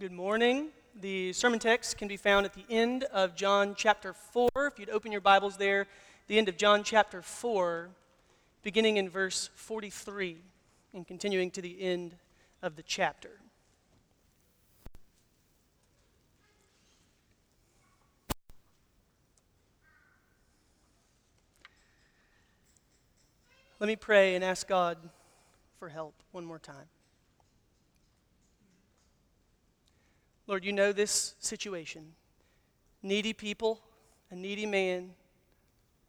Good morning. The sermon text can be found at the end of John chapter 4. If you'd open your Bibles there, the end of John chapter 4, beginning in verse 43 and continuing to the end of the chapter. Let me pray and ask God for help one more time. Lord, you know this situation. Needy people, a needy man,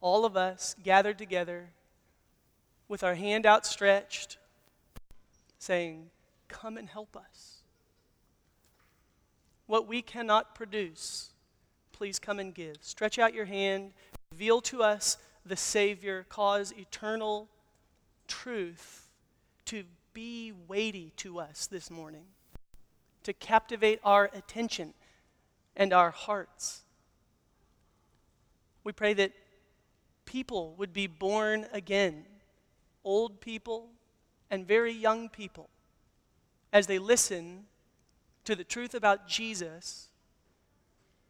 all of us gathered together with our hand outstretched, saying, Come and help us. What we cannot produce, please come and give. Stretch out your hand, reveal to us the Savior, cause eternal truth to be weighty to us this morning to captivate our attention and our hearts. We pray that people would be born again, old people and very young people, as they listen to the truth about Jesus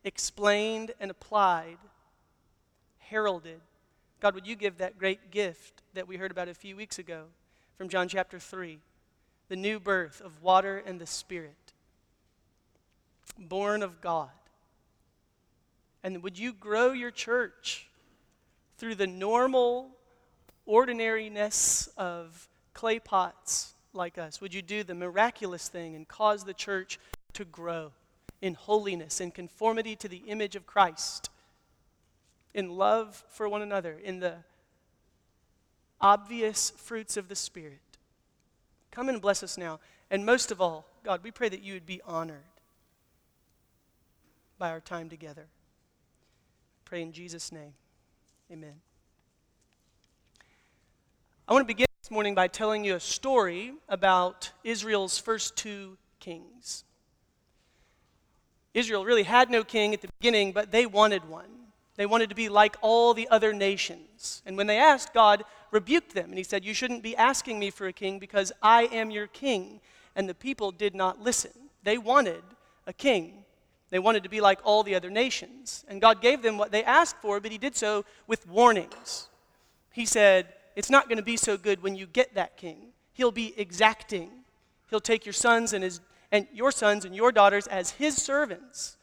explained and applied, heralded. God, would you give that great gift that we heard about a few weeks ago from John chapter 3, the new birth of water and the Spirit? Born of God. And would you grow your church through the normal ordinariness of clay pots like us? Would you do the miraculous thing and cause the church to grow in holiness, in conformity to the image of Christ, in love for one another, in the obvious fruits of the Spirit? Come and bless us now. And most of all, God, we pray that you would be honored by our time together. Pray in Jesus' name. Amen. I want to begin this morning by telling you a story about Israel's first two kings. Israel really had no king at the beginning, but they wanted one. They wanted to be like all the other nations. And when they asked, God rebuked them, and He said, You shouldn't be asking me for a king because I am your king. And the people did not listen. They wanted a king. They wanted to be like all the other nations. And God gave them what they asked for, but He did so with warnings. He said, It's not going to be so good when you get that king. He'll be exacting. He'll take your sons and, his, and your sons and your daughters as His servants.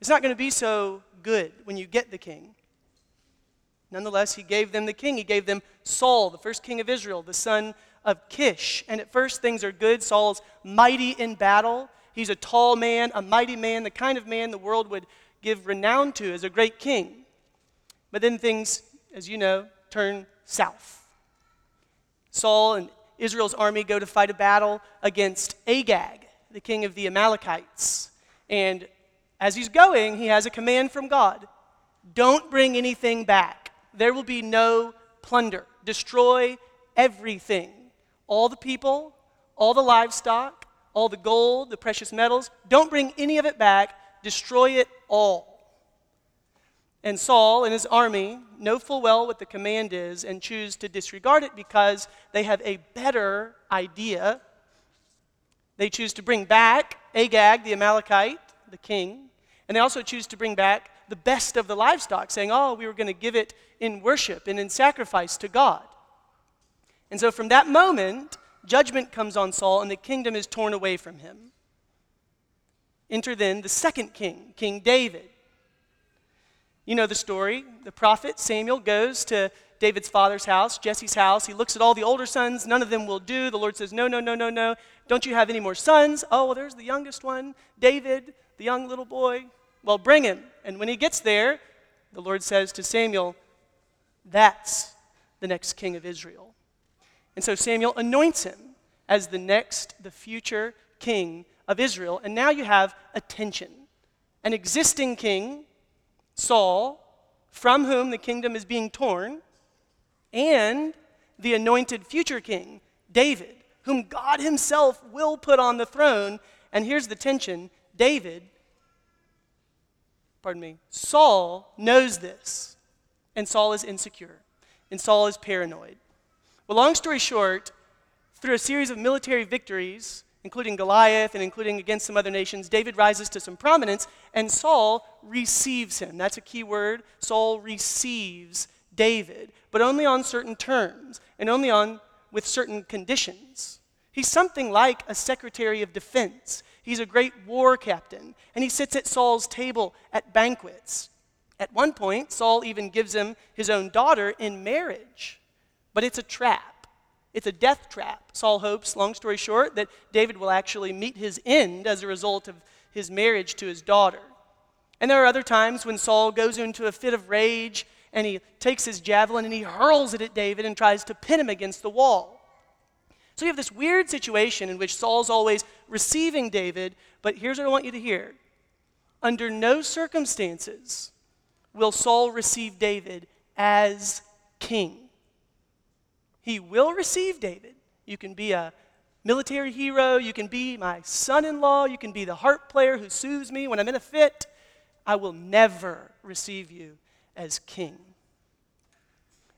It's not going to be so good when you get the king. Nonetheless, He gave them the king. He gave them Saul, the first king of Israel, the son of Kish. And at first, things are good. Saul's mighty in battle. He's a tall man, a mighty man, the kind of man the world would give renown to as a great king. But then things, as you know, turn south. Saul and Israel's army go to fight a battle against Agag, the king of the Amalekites. And as he's going, he has a command from God don't bring anything back. There will be no plunder. Destroy everything. All the people, all the livestock, all the gold, the precious metals. Don't bring any of it back, destroy it all. And Saul and his army know full well what the command is and choose to disregard it because they have a better idea. They choose to bring back Agag, the Amalekite, the king, and they also choose to bring back the best of the livestock, saying, Oh, we were going to give it in worship and in sacrifice to God. And so from that moment, judgment comes on Saul, and the kingdom is torn away from him. Enter then the second king, King David. You know the story. The prophet Samuel goes to David's father's house, Jesse's house. He looks at all the older sons. None of them will do. The Lord says, No, no, no, no, no. Don't you have any more sons? Oh, well, there's the youngest one, David, the young little boy. Well, bring him. And when he gets there, the Lord says to Samuel, That's the next king of Israel. And so Samuel anoints him as the next, the future king of Israel. And now you have a tension. An existing king, Saul, from whom the kingdom is being torn, and the anointed future king, David, whom God himself will put on the throne. And here's the tension David, pardon me, Saul knows this, and Saul is insecure, and Saul is paranoid. Well, long story short, through a series of military victories, including Goliath and including against some other nations, David rises to some prominence, and Saul receives him. That's a key word. Saul receives David, but only on certain terms and only on with certain conditions. He's something like a secretary of defense. He's a great war captain, and he sits at Saul's table at banquets. At one point, Saul even gives him his own daughter in marriage, but it's a trap. It's a death trap. Saul hopes, long story short, that David will actually meet his end as a result of his marriage to his daughter. And there are other times when Saul goes into a fit of rage and he takes his javelin and he hurls it at David and tries to pin him against the wall. So you have this weird situation in which Saul's always receiving David, but here's what I want you to hear. Under no circumstances will Saul receive David as king. He will receive David. You can be a military hero. You can be my son in law. You can be the harp player who soothes me when I'm in a fit. I will never receive you as king.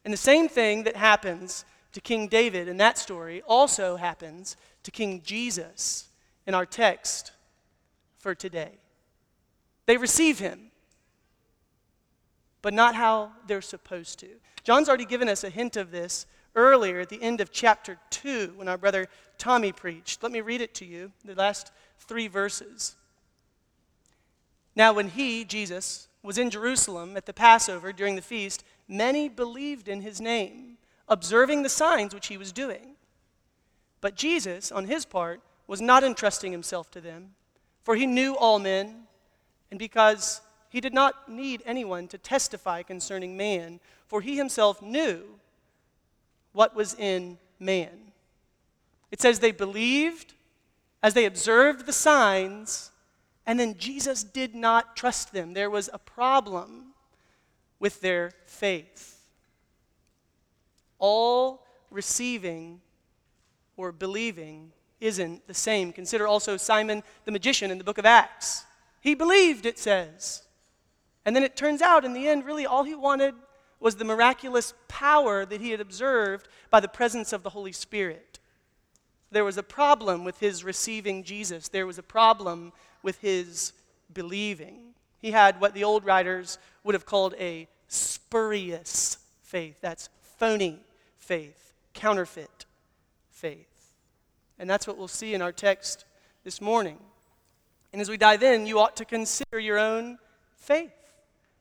And the same thing that happens to King David in that story also happens to King Jesus in our text for today. They receive him, but not how they're supposed to. John's already given us a hint of this earlier at the end of chapter 2 when our brother Tommy preached. Let me read it to you, the last three verses. Now, when he, Jesus, was in Jerusalem at the Passover during the feast, many believed in his name, observing the signs which he was doing. But Jesus, on his part, was not entrusting himself to them, for he knew all men, and because he did not need anyone to testify concerning man, for he himself knew what was in man. It says they believed as they observed the signs, and then Jesus did not trust them. There was a problem with their faith. All receiving or believing isn't the same. Consider also Simon the magician in the book of Acts. He believed, it says. And then it turns out in the end, really all he wanted was the miraculous power that he had observed by the presence of the Holy Spirit. There was a problem with his receiving Jesus, there was a problem with his believing. He had what the old writers would have called a spurious faith. That's phony faith, counterfeit faith. And that's what we'll see in our text this morning. And as we dive in, you ought to consider your own faith.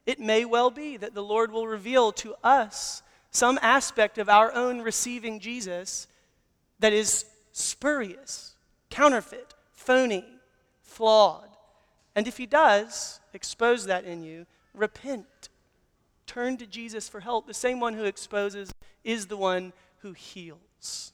It may well be that the Lord will reveal to us some aspect of our own receiving Jesus that is spurious, counterfeit, phony, flawed. And if He does expose that in you, repent. Turn to Jesus for help. The same one who exposes is the one who heals.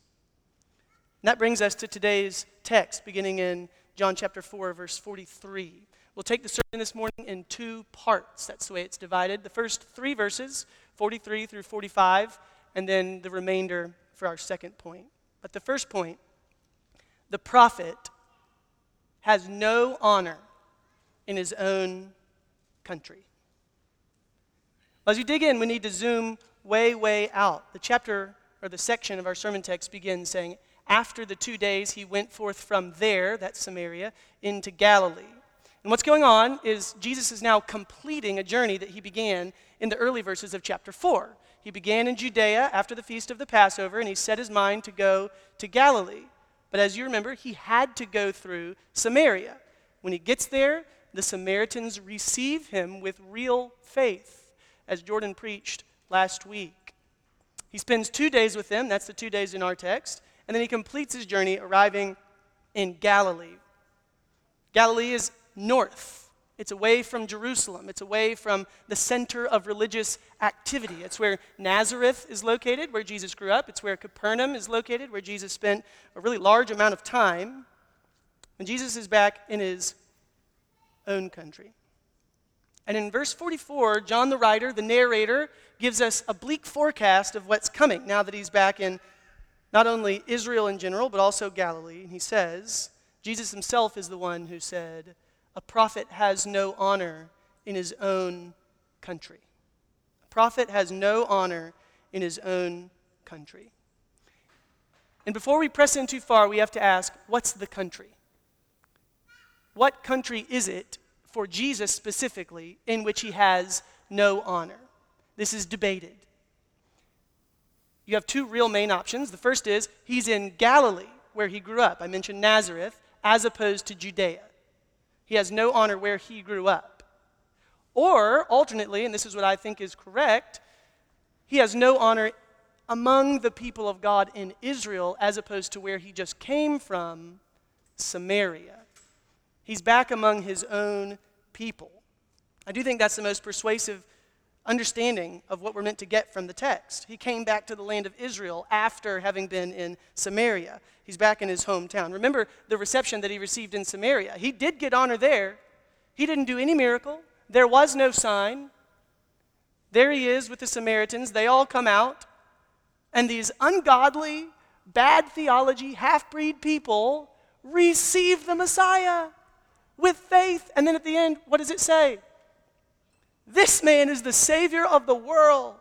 And that brings us to today's text, beginning in John chapter 4, verse 43. We'll take the sermon this morning in two parts. That's the way it's divided. The first three verses, 43 through 45, and then the remainder for our second point. But the first point the prophet has no honor in his own country. As we dig in, we need to zoom way, way out. The chapter or the section of our sermon text begins saying, After the two days he went forth from there, that's Samaria, into Galilee and what's going on is Jesus is now completing a journey that he began in the early verses of chapter 4. He began in Judea after the feast of the Passover, and he set his mind to go to Galilee. But as you remember, he had to go through Samaria. When he gets there, the Samaritans receive him with real faith, as Jordan preached last week. He spends two days with them, that's the two days in our text, and then he completes his journey arriving in Galilee. Galilee is north. It's away from Jerusalem. It's away from the center of religious activity. It's where Nazareth is located, where Jesus grew up. It's where Capernaum is located, where Jesus spent a really large amount of time. And Jesus is back in his own country. And in verse 44, John the writer, the narrator, gives us a bleak forecast of what's coming now that he's back in not only Israel in general, but also Galilee. And he says, Jesus himself is the one who said, a prophet has no honor in his own country. A prophet has no honor in his own country. And before we press in too far, we have to ask what's the country? What country is it for Jesus specifically in which he has no honor? This is debated. You have two real main options. The first is he's in Galilee, where he grew up. I mentioned Nazareth, as opposed to Judea. He has no honor where he grew up. Or, alternately, and this is what I think is correct, he has no honor among the people of God in Israel as opposed to where he just came from, Samaria. He's back among his own people. I do think that's the most persuasive understanding of what we're meant to get from the text. He came back to the land of Israel after having been in Samaria. He's back in his hometown. Remember the reception that he received in Samaria. He did get honor there. He didn't do any miracle, there was no sign. There he is with the Samaritans. They all come out. And these ungodly, bad theology, half breed people receive the Messiah with faith. And then at the end, what does it say? This man is the Savior of the world.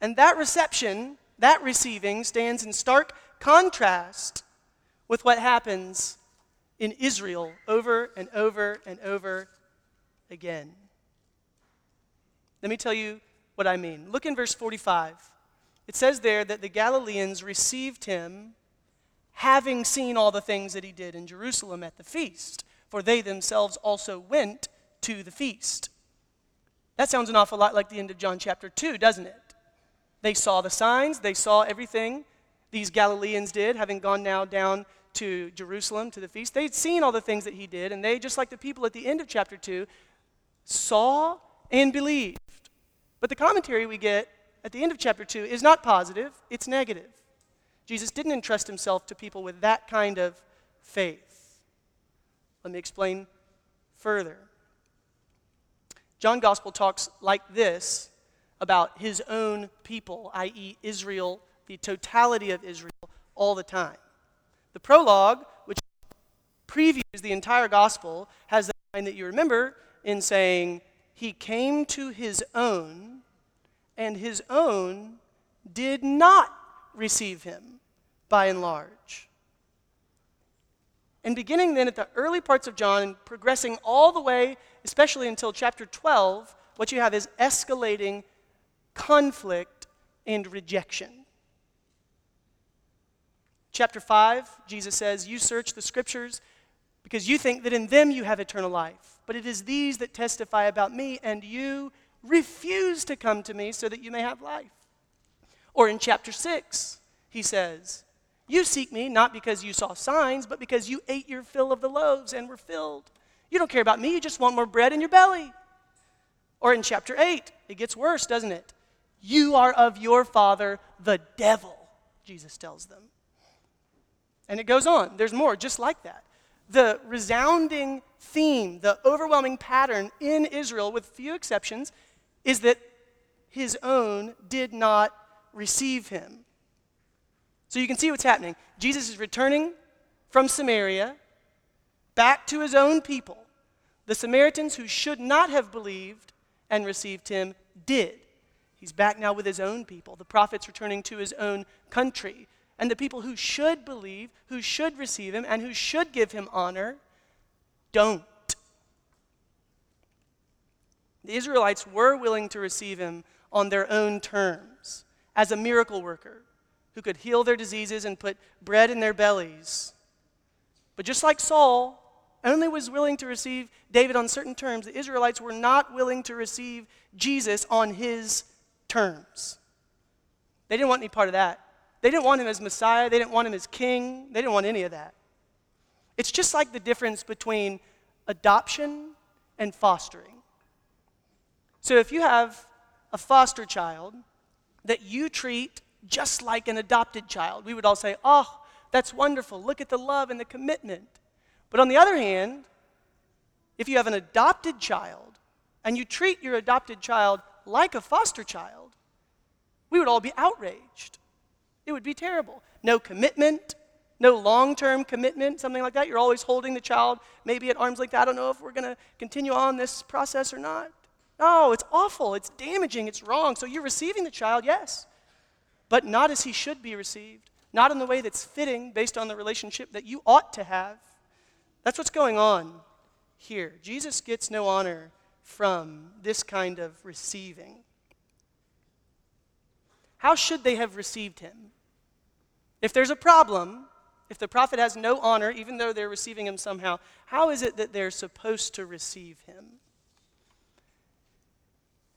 And that reception, that receiving, stands in stark contrast with what happens in Israel over and over and over again. Let me tell you what I mean. Look in verse 45. It says there that the Galileans received him having seen all the things that he did in Jerusalem at the feast, for they themselves also went to the feast. That sounds an awful lot like the end of John chapter 2, doesn't it? They saw the signs, they saw everything these Galileans did, having gone now down to Jerusalem to the feast. They'd seen all the things that he did, and they, just like the people at the end of chapter 2, saw and believed. But the commentary we get at the end of chapter 2 is not positive, it's negative. Jesus didn't entrust himself to people with that kind of faith. Let me explain further. John Gospel talks like this about his own people, i.e., Israel, the totality of Israel, all the time. The prologue, which previews the entire gospel, has that line that you remember in saying, He came to his own, and his own did not receive him by and large. And beginning then at the early parts of John and progressing all the way, especially until chapter 12, what you have is escalating conflict and rejection. Chapter 5, Jesus says, You search the scriptures because you think that in them you have eternal life. But it is these that testify about me, and you refuse to come to me so that you may have life. Or in chapter 6, he says, you seek me not because you saw signs, but because you ate your fill of the loaves and were filled. You don't care about me, you just want more bread in your belly. Or in chapter 8, it gets worse, doesn't it? You are of your father, the devil, Jesus tells them. And it goes on. There's more just like that. The resounding theme, the overwhelming pattern in Israel, with few exceptions, is that his own did not receive him. So you can see what's happening. Jesus is returning from Samaria back to his own people. The Samaritans who should not have believed and received him did. He's back now with his own people. The prophet's returning to his own country. And the people who should believe, who should receive him, and who should give him honor don't. The Israelites were willing to receive him on their own terms as a miracle worker, who could heal their diseases and put bread in their bellies. But just like Saul only was willing to receive David on certain terms, the Israelites were not willing to receive Jesus on his terms. They didn't want any part of that. They didn't want him as Messiah, they didn't want him as king, they didn't want any of that. It's just like the difference between adoption and fostering. So if you have a foster child that you treat just like an adopted child. We would all say, Oh, that's wonderful. Look at the love and the commitment. But on the other hand, if you have an adopted child and you treat your adopted child like a foster child, we would all be outraged. It would be terrible. No commitment, no long term commitment, something like that. You're always holding the child, maybe at arm's length. I don't know if we're going to continue on this process or not. No, it's awful. It's damaging. It's wrong. So you're receiving the child, yes but not as he should be received, not in the way that's fitting based on the relationship that you ought to have. That's what's going on here. Jesus gets no honor from this kind of receiving. How should they have received him? If there's a problem, if the prophet has no honor, even though they're receiving him somehow, how is it that they're supposed to receive him?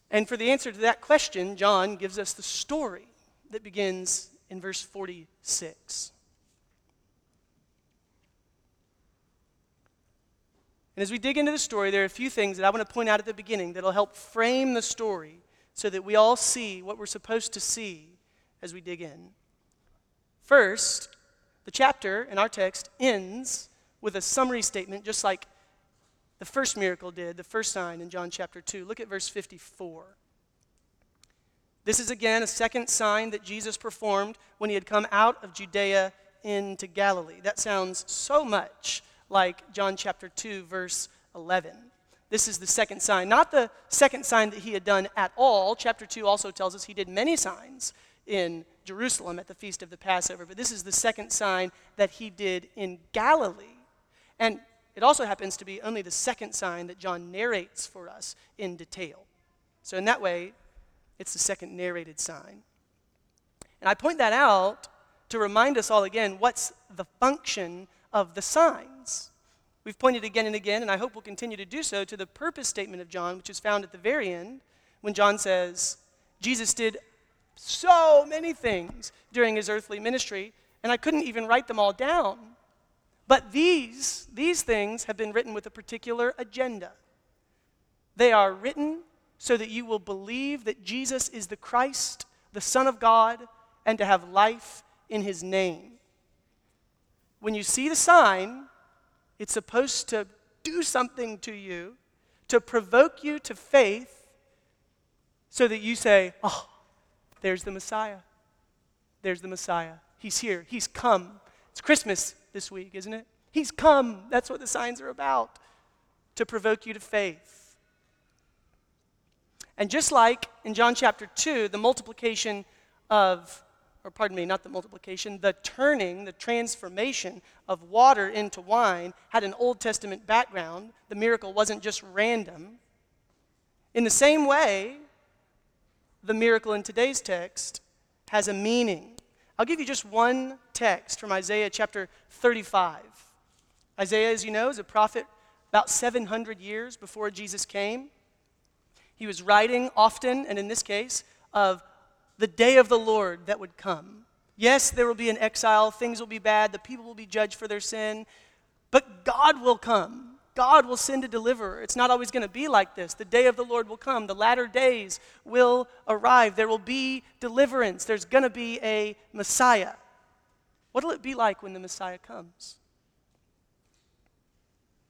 And for the answer to that question, John gives us the story that begins in verse 46. And as we dig into the story, there are a few things that I want to point out at the beginning that'll help frame the story so that we all see what we're supposed to see as we dig in. First, the chapter in our text ends with a summary statement, just like the first miracle did, the first sign in John chapter 2. Look at verse 54. This is again a second sign that Jesus performed when he had come out of Judea into Galilee. That sounds so much like John chapter 2, verse 11. This is the second sign. Not the second sign that he had done at all. Chapter 2 also tells us he did many signs in Jerusalem at the feast of the Passover, but this is the second sign that he did in Galilee. And it also happens to be only the second sign that John narrates for us in detail. So, in that way, it's the second narrated sign. And I point that out to remind us all again what's the function of the signs. We've pointed again and again, and I hope we'll continue to do so, to the purpose statement of John, which is found at the very end when John says, Jesus did so many things during his earthly ministry, and I couldn't even write them all down. But these, these things have been written with a particular agenda. They are written so that you will believe that Jesus is the Christ, the Son of God, and to have life in his name when you see the sign, it's supposed to do something to you, to provoke you to faith, so that you say, Oh, there's the Messiah. There's the Messiah. He's here. He's come. It's Christmas this week, isn't it? He's come. That's what the signs are about to provoke you to faith. And just like in John chapter 2, the multiplication of or pardon me, not the multiplication, the turning, the transformation of water into wine had an Old Testament background. The miracle wasn't just random. In the same way, the miracle in today's text has a meaning. I'll give you just one text from Isaiah chapter 35. Isaiah, as you know, is a prophet about 700 years before Jesus came. He was writing often, and in this case, of the day of the Lord that would come. Yes, there will be an exile, things will be bad, the people will be judged for their sin, but God will come. God will send a deliverer. It's not always going to be like this. The day of the Lord will come. The latter days will arrive. There will be deliverance. There's going to be a Messiah. What will it be like when the Messiah comes?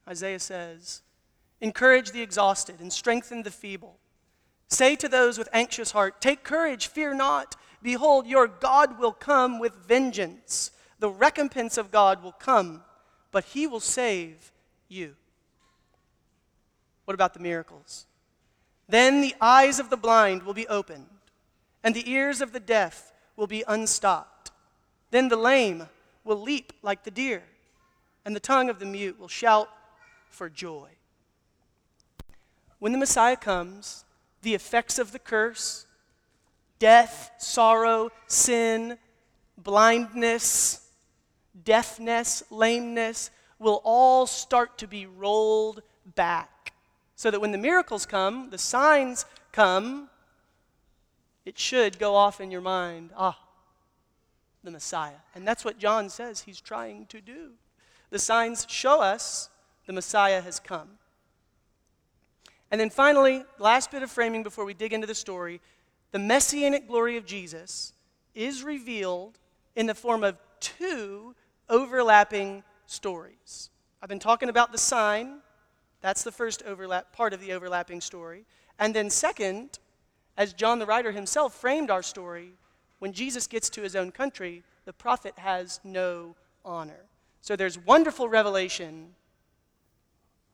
Isaiah says, Encourage the exhausted and strengthen the feeble. Say to those with anxious heart, Take courage, fear not. Behold, your God will come with vengeance. The recompense of God will come, but he will save you. What about the miracles? Then the eyes of the blind will be opened, and the ears of the deaf will be unstopped. Then the lame will leap like the deer, and the tongue of the mute will shout for joy. When the Messiah comes, the effects of the curse death, sorrow, sin, blindness, deafness, lameness will all start to be rolled back. So that when the miracles come, the signs come, it should go off in your mind ah, the Messiah. And that's what John says he's trying to do. The signs show us the Messiah has come. And then finally, last bit of framing before we dig into the story the messianic glory of Jesus is revealed in the form of two overlapping stories. I've been talking about the sign, that's the first overlap part of the overlapping story. And then second, as John the writer himself framed our story, when Jesus gets to his own country, the prophet has no honor. So there's wonderful revelation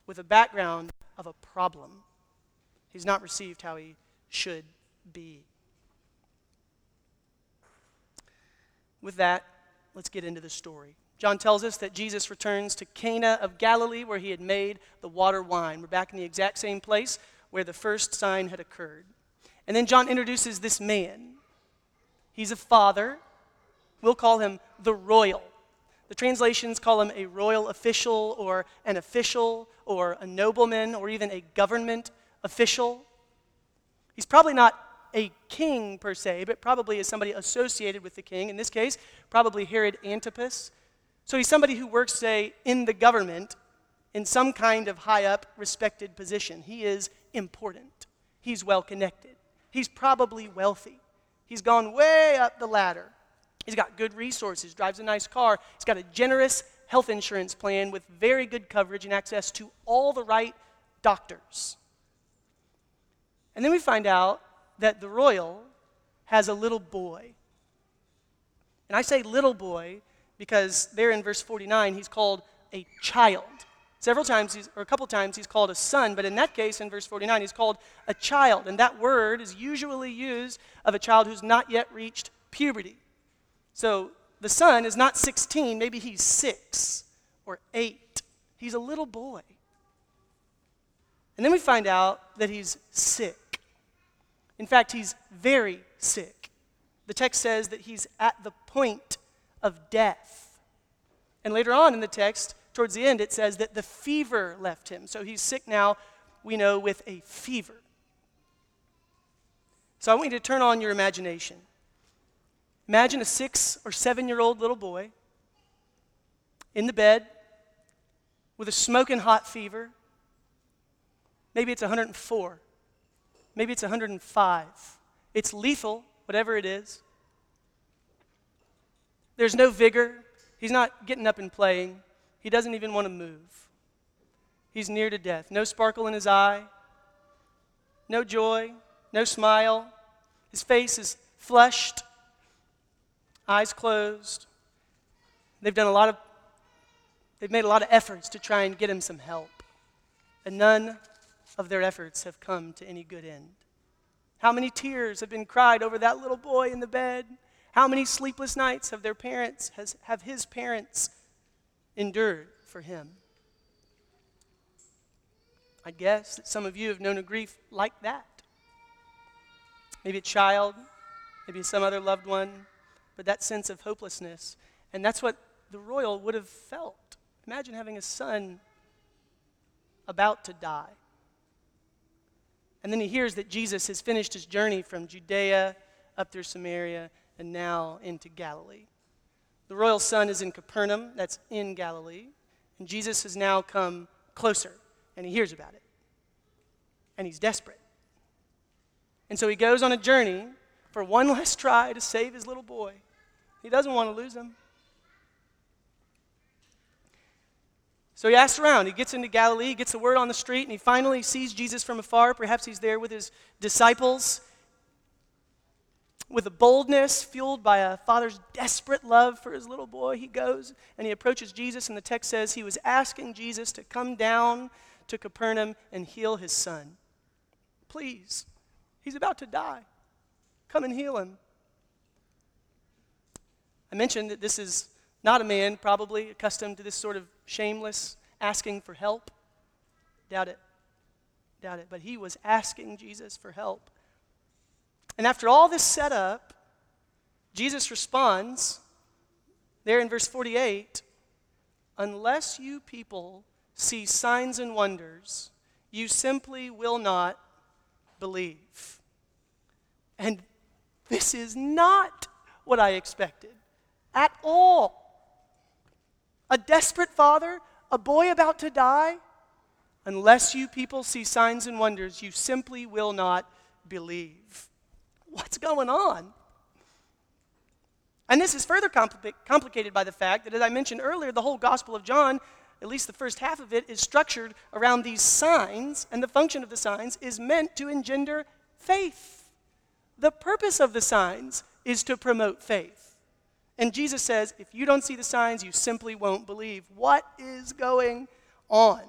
with a background of a problem. He's not received how he should be. With that, let's get into the story. John tells us that Jesus returns to Cana of Galilee where he had made the water wine. We're back in the exact same place where the first sign had occurred. And then John introduces this man. He's a father. We'll call him the royal. The translations call him a royal official or an official or a nobleman or even a government official. He's probably not a king per se, but probably is somebody associated with the king. In this case, probably Herod Antipas. So he's somebody who works, say, in the government in some kind of high up, respected position. He is important. He's well connected. He's probably wealthy. He's gone way up the ladder. He's got good resources, drives a nice car. He's got a generous health insurance plan with very good coverage and access to all the right doctors. And then we find out that the royal has a little boy. And I say little boy because there in verse 49, he's called a child. Several times, or a couple times, he's called a son, but in that case, in verse 49, he's called a child. And that word is usually used of a child who's not yet reached puberty. So the son is not 16, maybe he's six or eight. He's a little boy. And then we find out that he's sick. In fact, he's very sick. The text says that he's at the point of death. And later on in the text, towards the end, it says that the fever left him. So he's sick now, we know, with a fever. So I want you to turn on your imagination. Imagine a six or seven year old little boy in the bed with a smoking hot fever. Maybe it's 104. Maybe it's 105. It's lethal, whatever it is. There's no vigor. He's not getting up and playing. He doesn't even want to move. He's near to death. No sparkle in his eye, no joy, no smile. His face is flushed, eyes closed. They've done a lot of they've made a lot of efforts to try and get him some help. And none of their efforts have come to any good end. How many tears have been cried over that little boy in the bed? How many sleepless nights have their parents, has, have his parents endured for him? I guess that some of you have known a grief like that. Maybe a child, maybe some other loved one, but that sense of hopelessness. And that's what the royal would have felt. Imagine having a son about to die. And then he hears that Jesus has finished his journey from Judea up through Samaria and now into Galilee. The royal son is in Capernaum, that's in Galilee, and Jesus has now come closer, and he hears about it. And he's desperate. And so he goes on a journey for one last try to save his little boy. He doesn't want to lose him. So he asks around. He gets into Galilee, he gets the word on the street, and he finally sees Jesus from afar. Perhaps he's there with his disciples. With a boldness fueled by a father's desperate love for his little boy, he goes and he approaches Jesus, and the text says he was asking Jesus to come down to Capernaum and heal his son. Please, he's about to die. Come and heal him. I mentioned that this is not a man, probably accustomed to this sort of shameless asking for help. Doubt it. Doubt it. But he was asking Jesus for help. And after all this setup, Jesus responds there in verse 48 Unless you people see signs and wonders, you simply will not believe. And this is not what I expected at all. A desperate father, a boy about to die. Unless you people see signs and wonders, you simply will not believe. What's going on? And this is further compli- complicated by the fact that, as I mentioned earlier, the whole Gospel of John, at least the first half of it, is structured around these signs, and the function of the signs is meant to engender faith. The purpose of the signs is to promote faith. And Jesus says, if you don't see the signs, you simply won't believe. What is going on?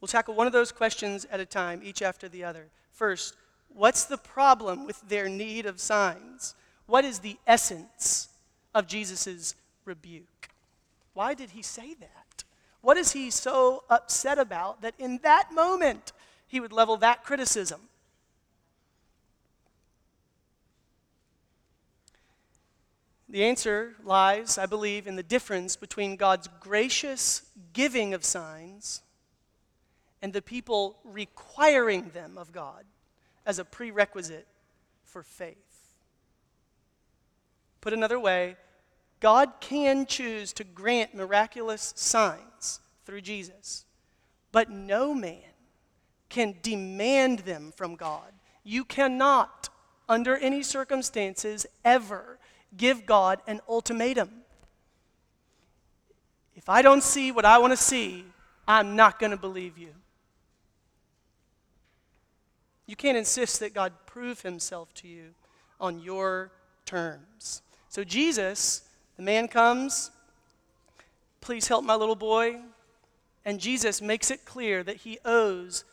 We'll tackle one of those questions at a time, each after the other. First, what's the problem with their need of signs? What is the essence of Jesus' rebuke. Why did he say that? What is he so upset about that in that moment he would level that criticism? The answer lies, I believe, in the difference between God's gracious giving of signs and the people requiring them of God as a prerequisite for faith. Put another way, God can choose to grant miraculous signs through Jesus, but no man can demand them from God. You cannot, under any circumstances, ever give God an ultimatum. If I don't see what I want to see, I'm not going to believe you. You can't insist that God prove himself to you on your terms. So, Jesus, the man comes, please help my little boy. And Jesus makes it clear that he owes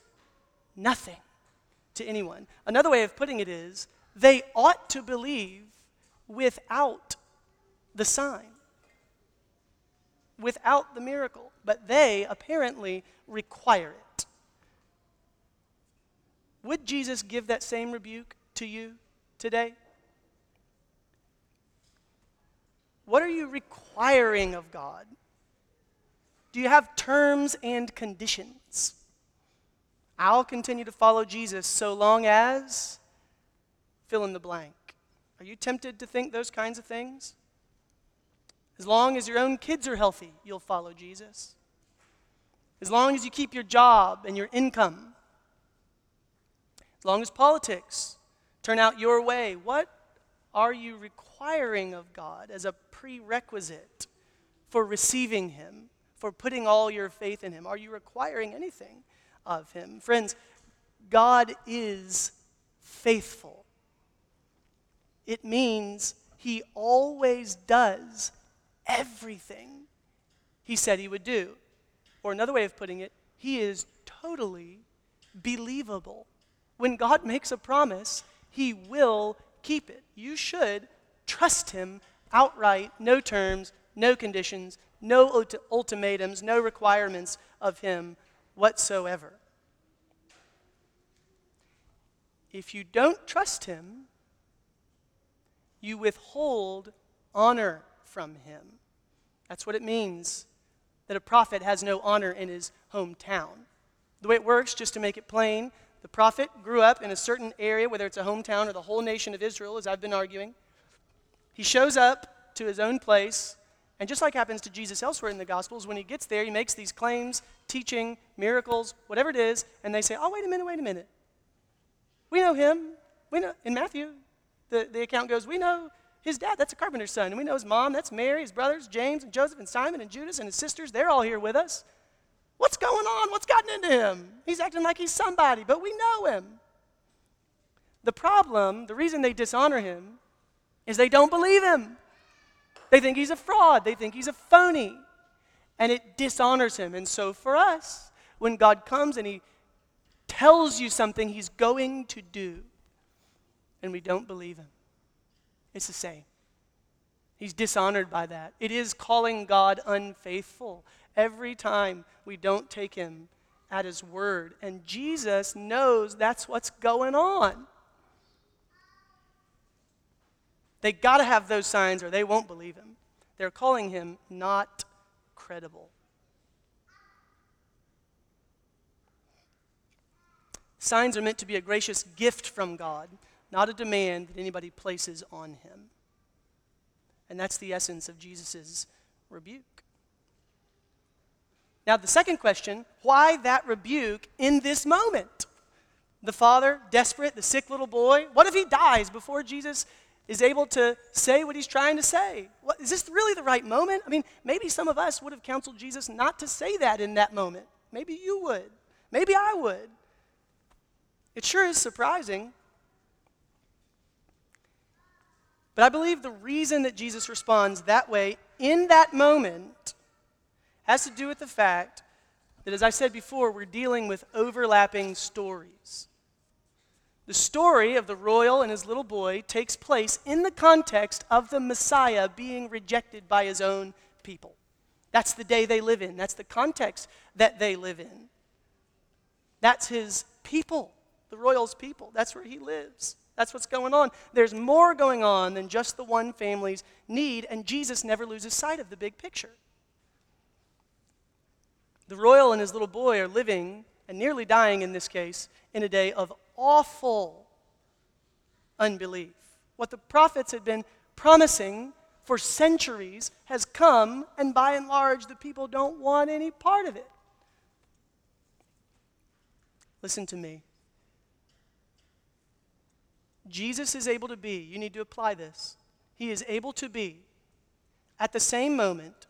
nothing to anyone. Another way of putting it is they ought to believe without the sign, without the miracle, but they apparently require it. Would Jesus give that same rebuke to you today? What are you requiring of God? Do you have terms and conditions? I'll continue to follow Jesus so long as fill in the blank. Are you tempted to think those kinds of things? As long as your own kids are healthy, you'll follow Jesus. As long as you keep your job and your income. As long as politics turn out your way, what are you requiring of God as a prerequisite for receiving Him, for putting all your faith in Him? Are you requiring anything of Him? Friends, God is faithful. It means he always does everything he said he would do. Or another way of putting it, he is totally believable. When God makes a promise, he will keep it. You should trust him outright, no terms, no conditions, no ultimatums, no requirements of him whatsoever. If you don't trust him, you withhold honor from him. That's what it means that a prophet has no honor in his hometown. The way it works, just to make it plain, the prophet grew up in a certain area, whether it's a hometown or the whole nation of Israel, as I've been arguing. He shows up to his own place, and just like happens to Jesus elsewhere in the Gospels, when he gets there, he makes these claims, teaching, miracles, whatever it is, and they say, Oh, wait a minute, wait a minute. We know him. We know in Matthew, the, the account goes, we know his dad, that's a carpenter's son. And we know his mom, that's Mary, his brothers, James and Joseph and Simon and Judas and his sisters, they're all here with us. What's going on? What's gotten into him? He's acting like he's somebody, but we know him. The problem, the reason they dishonor him, is they don't believe him. They think he's a fraud, they think he's a phony, and it dishonors him. And so for us, when God comes and he tells you something he's going to do, and we don't believe him. It's the same. He's dishonored by that. It is calling God unfaithful every time we don't take him at his word. And Jesus knows that's what's going on. They got to have those signs or they won't believe him. They're calling him not credible. Signs are meant to be a gracious gift from God not a demand that anybody places on him. And that's the essence of Jesus' rebuke. Now, the second question why that rebuke in this moment? The father, desperate, the sick little boy. What if he dies before Jesus is able to say what he's trying to say? What, is this really the right moment? I mean, maybe some of us would have counseled Jesus not to say that in that moment. Maybe you would. Maybe I would. It sure is surprising But I believe the reason that Jesus responds that way in that moment has to do with the fact that, as I said before, we're dealing with overlapping stories. The story of the royal and his little boy takes place in the context of the Messiah being rejected by his own people. That's the day they live in, that's the context that they live in. That's his people, the royal's people. That's where he lives. That's what's going on. There's more going on than just the one family's need, and Jesus never loses sight of the big picture. The royal and his little boy are living, and nearly dying in this case, in a day of awful unbelief. What the prophets had been promising for centuries has come, and by and large, the people don't want any part of it. Listen to me. Jesus is able to be, you need to apply this. He is able to be, at the same moment,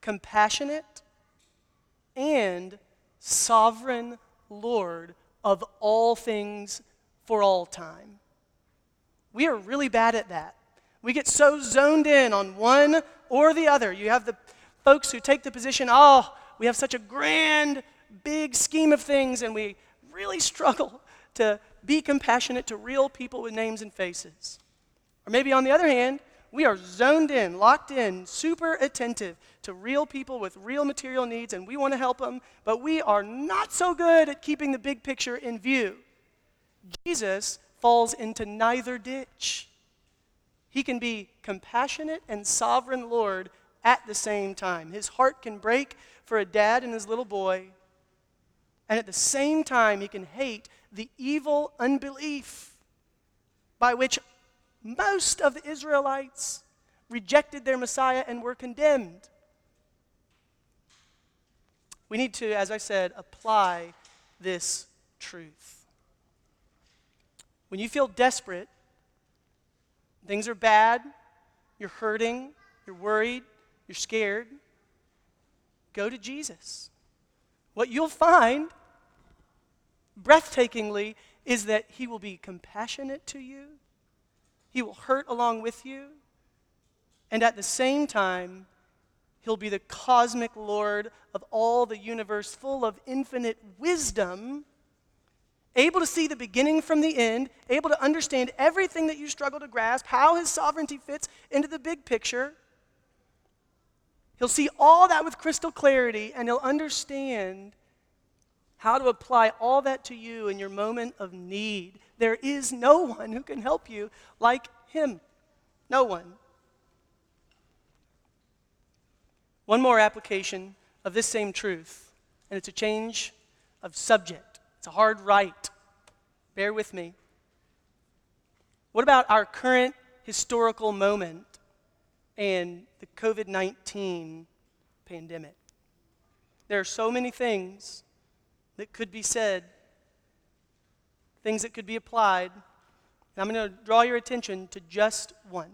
compassionate and sovereign Lord of all things for all time. We are really bad at that. We get so zoned in on one or the other. You have the folks who take the position, oh, we have such a grand, big scheme of things, and we really struggle to be compassionate to real people with names and faces. Or maybe on the other hand, we are zoned in, locked in, super attentive to real people with real material needs, and we want to help them, but we are not so good at keeping the big picture in view. Jesus falls into neither ditch. He can be compassionate and sovereign Lord at the same time. His heart can break for a dad and his little boy, and at the same time, he can hate the evil unbelief by which most of the Israelites rejected their Messiah and were condemned. We need to, as I said, apply this truth. When you feel desperate, things are bad, you're hurting, you're worried, you're scared, go to Jesus. What you'll find, breathtakingly, is that He will be compassionate to you he will hurt along with you. And at the same time, He'll be the cosmic Lord of all the universe, full of infinite wisdom, able to see the beginning from the end, able to understand everything that you struggle to grasp, how His sovereignty fits into the big picture. He'll see all that with crystal clarity, and He'll understand how to apply all that to you in your moment of need. There is no one who can help you like him. No one. One more application of this same truth, and it's a change of subject. It's a hard right. Bear with me. What about our current historical moment and the COVID 19 pandemic? There are so many things that could be said things that could be applied. And I'm going to draw your attention to just one.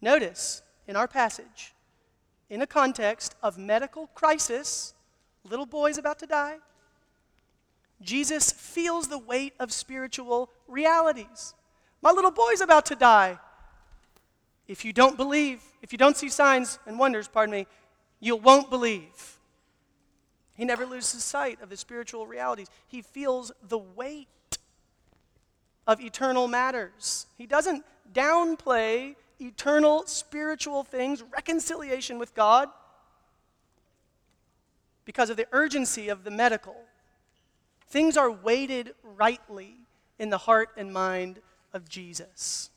Notice in our passage, in a context of medical crisis, little boy's about to die, Jesus feels the weight of spiritual realities. My little boy's about to die. If you don't believe, if you don't see signs and wonders, pardon me, you won't believe. He never loses sight of the spiritual realities. He feels the weight of eternal matters. He doesn't downplay eternal spiritual things, reconciliation with God, because of the urgency of the medical. Things are weighted rightly in the heart and mind of Jesus.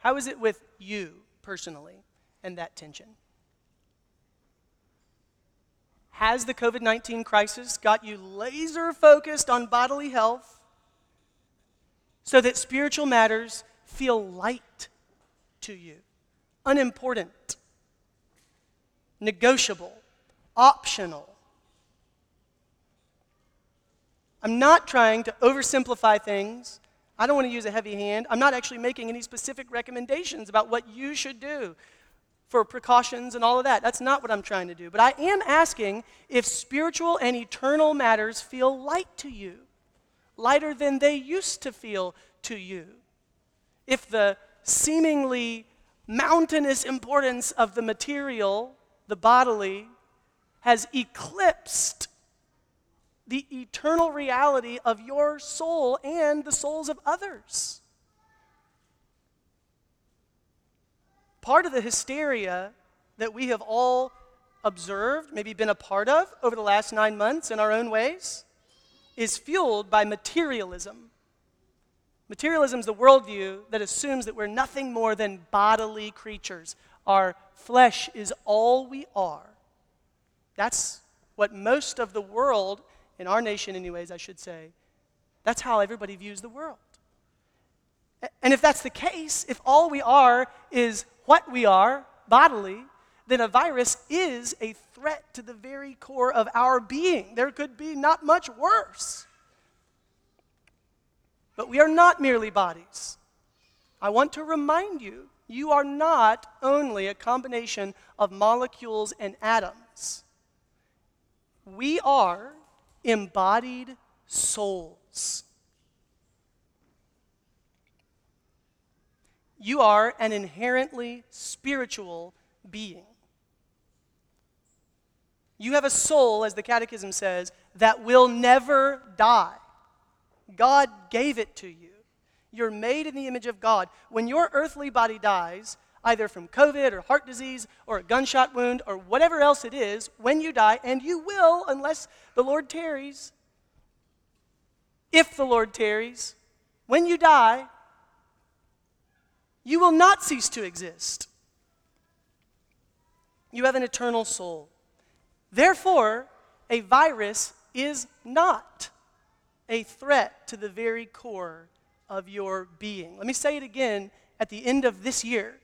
How is it with you? Personally and that tension? Has the COVID 19 crisis got you laser focused on bodily health so that spiritual matters feel light to you, unimportant, negotiable, optional? I'm not trying to oversimplify things I don't want to use a heavy hand. I'm not actually making any specific recommendations about what you should do for precautions and all of that. That's not what I'm trying to do. But I am asking if spiritual and eternal matters feel light to you, lighter than they used to feel to you. If the seemingly mountainous importance of the material, the bodily, has eclipsed the eternal reality of your soul and the souls of others. Part of the hysteria that we have all observed, maybe been a part of over the last nine months in our own ways, is fueled by materialism. Materialism is the worldview that assumes that we're nothing more than bodily creatures. Our flesh is all we are. That's what most of the world, in our nation, anyways, I should say, that's how everybody views the world. And if that's the case, if all we are is what we are bodily, then a virus is a threat to the very core of our being. There could be not much worse. But we are not merely bodies. I want to remind you you are not only a combination of molecules and atoms, we are embodied souls. You are an inherently spiritual being. You have a soul, as the Catechism says, that will never die. God gave it to you. You're made in the image of God. When your earthly body dies, either from COVID or heart disease or a gunshot wound or whatever else it is, when you die, and you will unless the Lord tarries, if the Lord tarries, when you die, you will not cease to exist. You have an eternal soul. Therefore, a virus is not a threat to the very core of your being. Let me say it again at the end of this year.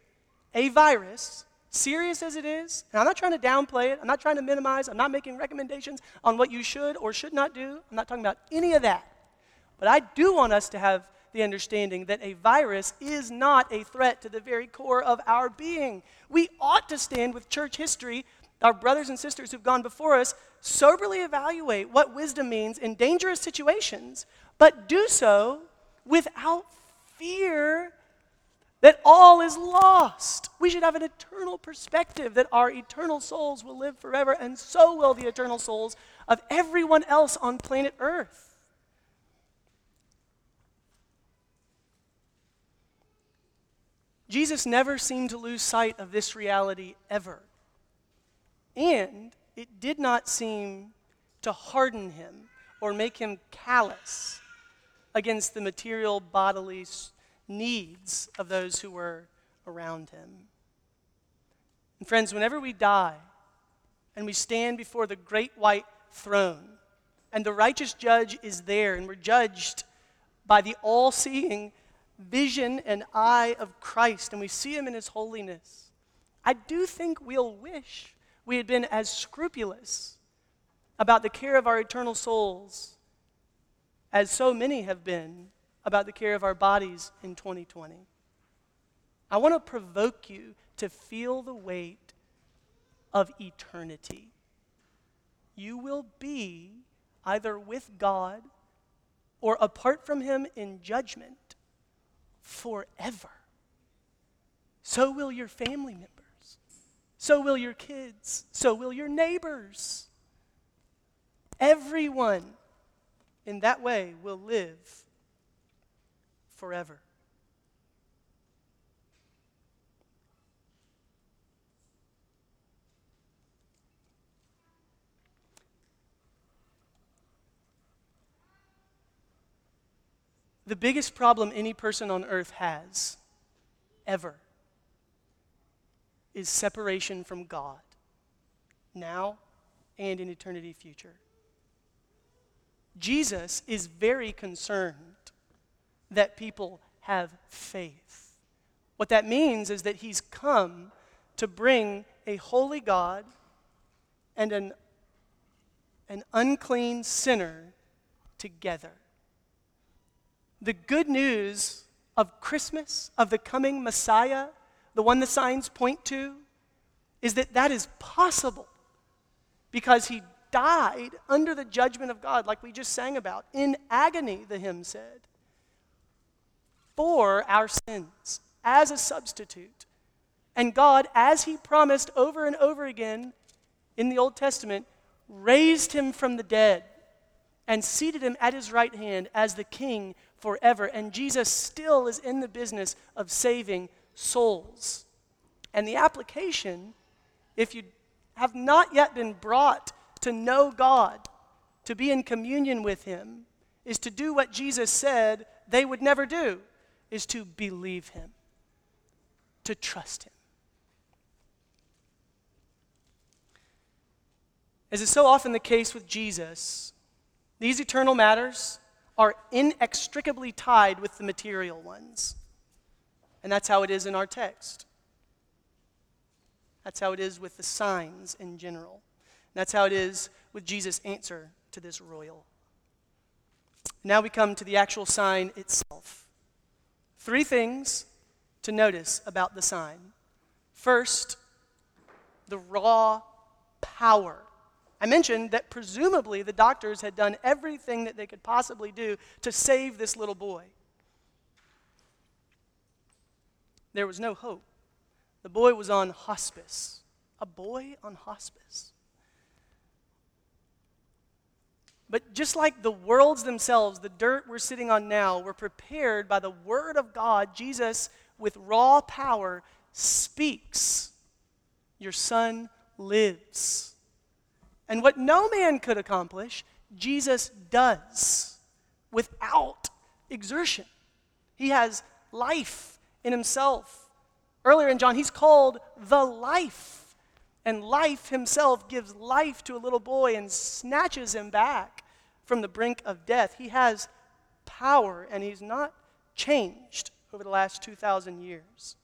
A virus, serious as it is, and I'm not trying to downplay it, I'm not trying to minimize, I'm not making recommendations on what you should or should not do, I'm not talking about any of that. But I do want us to have the understanding that a virus is not a threat to the very core of our being. We ought to stand with church history our brothers and sisters who've gone before us soberly evaluate what wisdom means in dangerous situations, but do so without fear that all is lost. We should have an eternal perspective that our eternal souls will live forever, and so will the eternal souls of everyone else on planet Earth. Jesus never seemed to lose sight of this reality ever. And it did not seem to harden him or make him callous against the material bodily needs of those who were around him. And friends, whenever we die and we stand before the great white throne, and the righteous judge is there, and we're judged by the all seeing vision and eye of Christ, and we see him in his holiness, I do think we'll wish we had been as scrupulous about the care of our eternal souls as so many have been about the care of our bodies in 2020. I want to provoke you to feel the weight of eternity. You will be either with God or apart from Him in judgment forever. So will your family members. So will your kids. So will your neighbors. Everyone in that way will live forever. The biggest problem any person on earth has, ever, is separation from God, now and in eternity future. Jesus is very concerned that people have faith. What that means is that he's come to bring a holy God and an, an unclean sinner together. The good news of Christmas, of the coming Messiah, the one the signs point to, is that that is possible because he died under the judgment of God, like we just sang about, in agony, the hymn said, for our sins as a substitute. And God, as he promised over and over again, in the Old Testament raised him from the dead and seated him at his right hand as the king forever. And Jesus still is in the business of saving souls. And the application, if you have not yet been brought to know God, to be in communion with him, is to do what Jesus said they would never do, is to believe him, to trust him. As is so often the case with Jesus, these eternal matters are inextricably tied with the material ones. And that's how it is in our text. That's how it is with the signs in general. That's how it is with Jesus' answer to this royal. Now we come to the actual sign itself. Three things to notice about the sign. First, the raw power I mentioned that presumably the doctors had done everything that they could possibly do to save this little boy. There was no hope. The boy was on hospice. A boy on hospice. But just like the worlds themselves, the dirt we're sitting on now, were prepared by the Word of God, Jesus, with raw power, speaks. Your son lives. And what no man could accomplish, Jesus does without exertion. He has life in himself. Earlier in John, he's called the life. And life himself gives life to a little boy and snatches him back from the brink of death. He has power, and he's not changed over the last 2,000 years.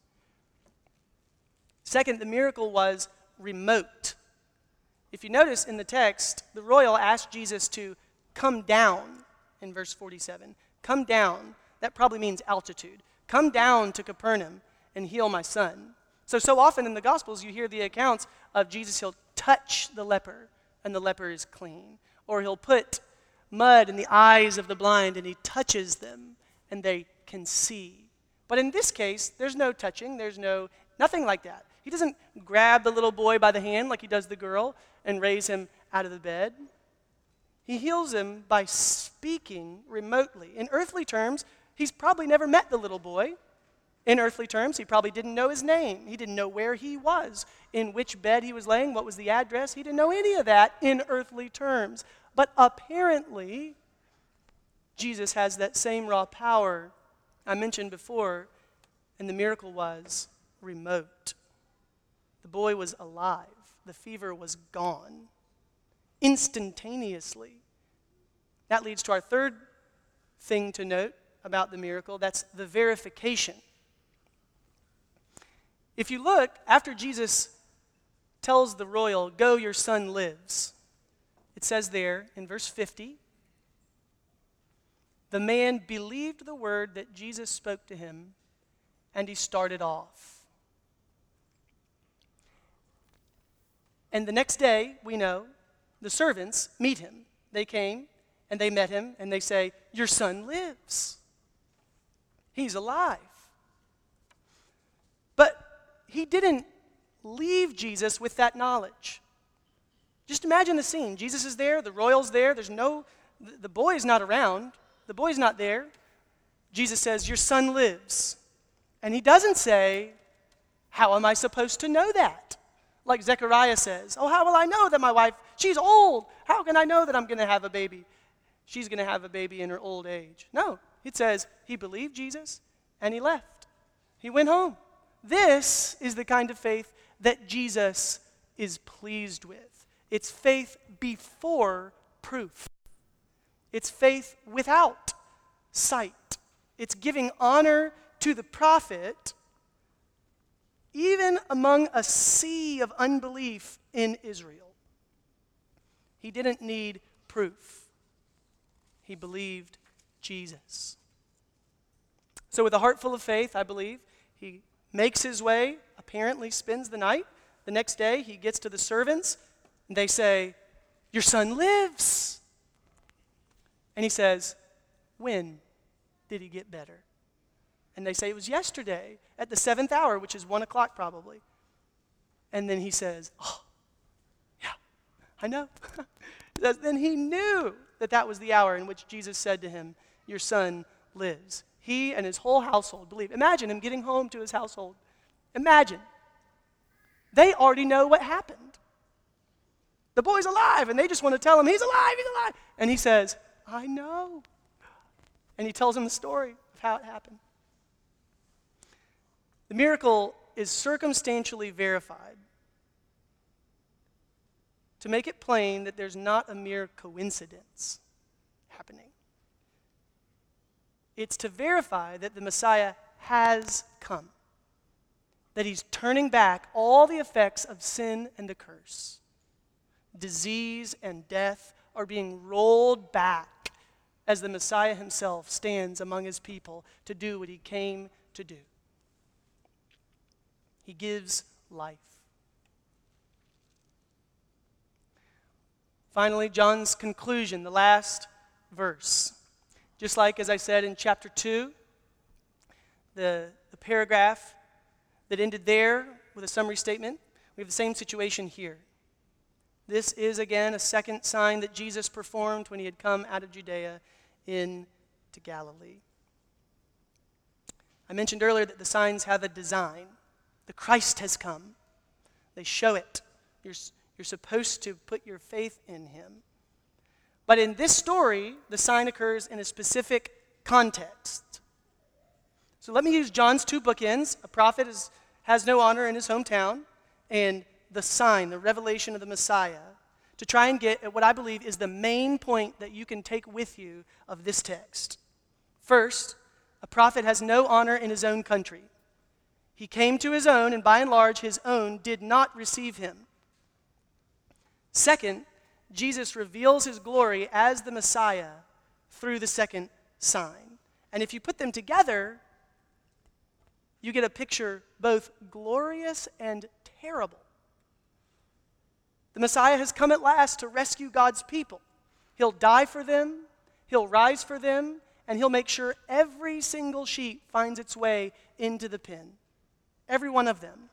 Second, the miracle was remote. If you notice in the text, the royal asked Jesus to come down in verse 47. Come down. That probably means altitude. Come down to Capernaum and heal my son. So, so often in the Gospels, you hear the accounts of Jesus, he'll touch the leper and the leper is clean. Or he'll put mud in the eyes of the blind and he touches them and they can see. But in this case, there's no touching, there's no, nothing like that. He doesn't grab the little boy by the hand like he does the girl and raise him out of the bed. He heals him by speaking remotely. In earthly terms, he's probably never met the little boy. In earthly terms, he probably didn't know his name. He didn't know where he was, in which bed he was laying, what was the address. He didn't know any of that in earthly terms. But apparently, Jesus has that same raw power I mentioned before, and the miracle was remote. The boy was alive, the fever was gone instantaneously. That leads to our third thing to note about the miracle that's the verification. If you look, after Jesus tells the royal, Go, your son lives, it says there in verse 50 the man believed the word that Jesus spoke to him, and he started off. And the next day, we know, the servants meet him. They came and they met him and they say, Your son lives. He's alive. He didn't leave Jesus with that knowledge. Just imagine the scene. Jesus is there, the royal's there, there's no, the boy's not around, the boy's not there. Jesus says, Your son lives. And he doesn't say, How am I supposed to know that? Like Zechariah says, Oh, how will I know that my wife, she's old. How can I know that I'm going to have a baby? She's going to have a baby in her old age. No, it says he believed Jesus and he left. He went home. This is the kind of faith that Jesus is pleased with. It's faith before proof, it's faith without sight. It's giving honor to the prophet even among a sea of unbelief in Israel. He didn't need proof, he believed Jesus. So, with a heart full of faith, I believe, he makes his way, apparently spends the night. The next day, he gets to the servants, and they say, Your son lives. And he says, When did he get better? And they say it was yesterday at the seventh hour, which is one o'clock probably. And then he says, Oh, yeah, I know. then he knew that that was the hour in which Jesus said to him, Your son lives. He and his whole household believe. Imagine him getting home to his household. Imagine. They already know what happened. The boy's alive, and they just want to tell him, He's alive, he's alive. And he says, I know. And he tells him the story of how it happened. The miracle is circumstantially verified to make it plain that there's not a mere coincidence happening. It's to verify that the Messiah has come, that he's turning back all the effects of sin and the curse. Disease and death are being rolled back as the Messiah himself stands among his people to do what he came to do. He gives life. Finally, John's conclusion, the last verse. Just like, as I said in chapter 2, the, the paragraph that ended there with a summary statement, we have the same situation here. This is again a second sign that Jesus performed when he had come out of Judea into Galilee. I mentioned earlier that the signs have a design. The Christ has come. They show it. You're, you're supposed to put your faith in him. But in this story, the sign occurs in a specific context. So let me use John's two bookends. A prophet is, has no honor in his hometown, and the sign, the revelation of the Messiah, to try and get at what I believe is the main point that you can take with you of this text. First, a prophet has no honor in his own country. He came to his own, and by and large, his own did not receive him. Second, Jesus reveals his glory as the Messiah through the second sign. And if you put them together, you get a picture both glorious and terrible. The Messiah has come at last to rescue God's people. He'll die for them, he'll rise for them, and he'll make sure every single sheep finds its way into the pen. Every one of them.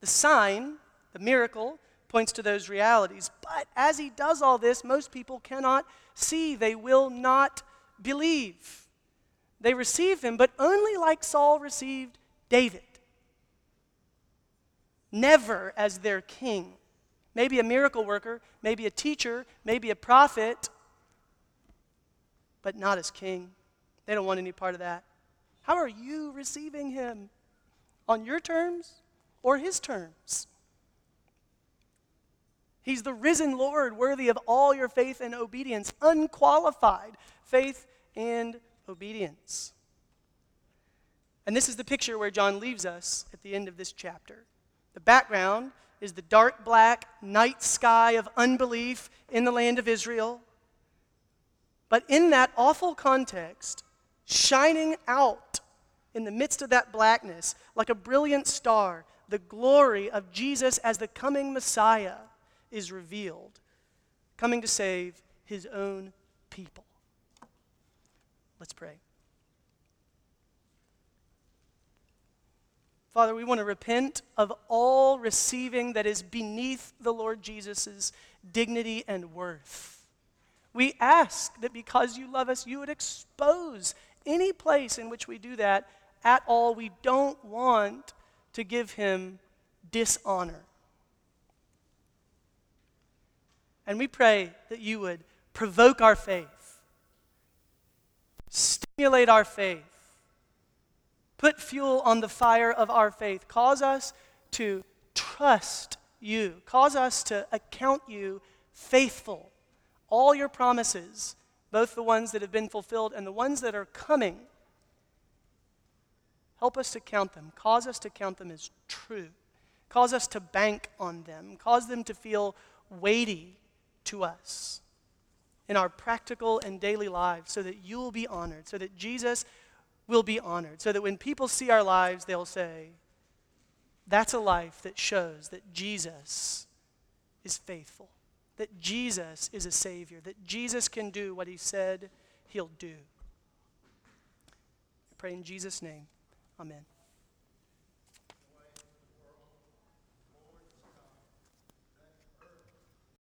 The sign, the miracle, points to those realities. But as he does all this, most people cannot see. They will not believe. They receive him, but only like Saul received David. Never as their king. Maybe a miracle worker, maybe a teacher, maybe a prophet, but not as king. They don't want any part of that. How are you receiving him? On your terms or his terms? He's the risen Lord, worthy of all your faith and obedience, unqualified faith and obedience. And this is the picture where John leaves us at the end of this chapter. The background is the dark black night sky of unbelief in the land of Israel. But in that awful context, shining out in the midst of that blackness like a brilliant star, the glory of Jesus as the coming Messiah is revealed, coming to save his own people. Let's pray. Father, we want to repent of all receiving that is beneath the Lord Jesus' dignity and worth. We ask that because you love us, you would expose any place in which we do that at all. We don't want to give him dishonor. And we pray that you would provoke our faith, stimulate our faith, put fuel on the fire of our faith, cause us to trust you, cause us to account you faithful. All your promises, both the ones that have been fulfilled and the ones that are coming, help us to count them, cause us to count them as true, cause us to bank on them, cause them to feel weighty to us in our practical and daily lives so that you will be honored, so that Jesus will be honored, so that when people see our lives, they'll say, that's a life that shows that Jesus is faithful, that Jesus is a Savior, that Jesus can do what He said He'll do. I pray in Jesus' name. Amen.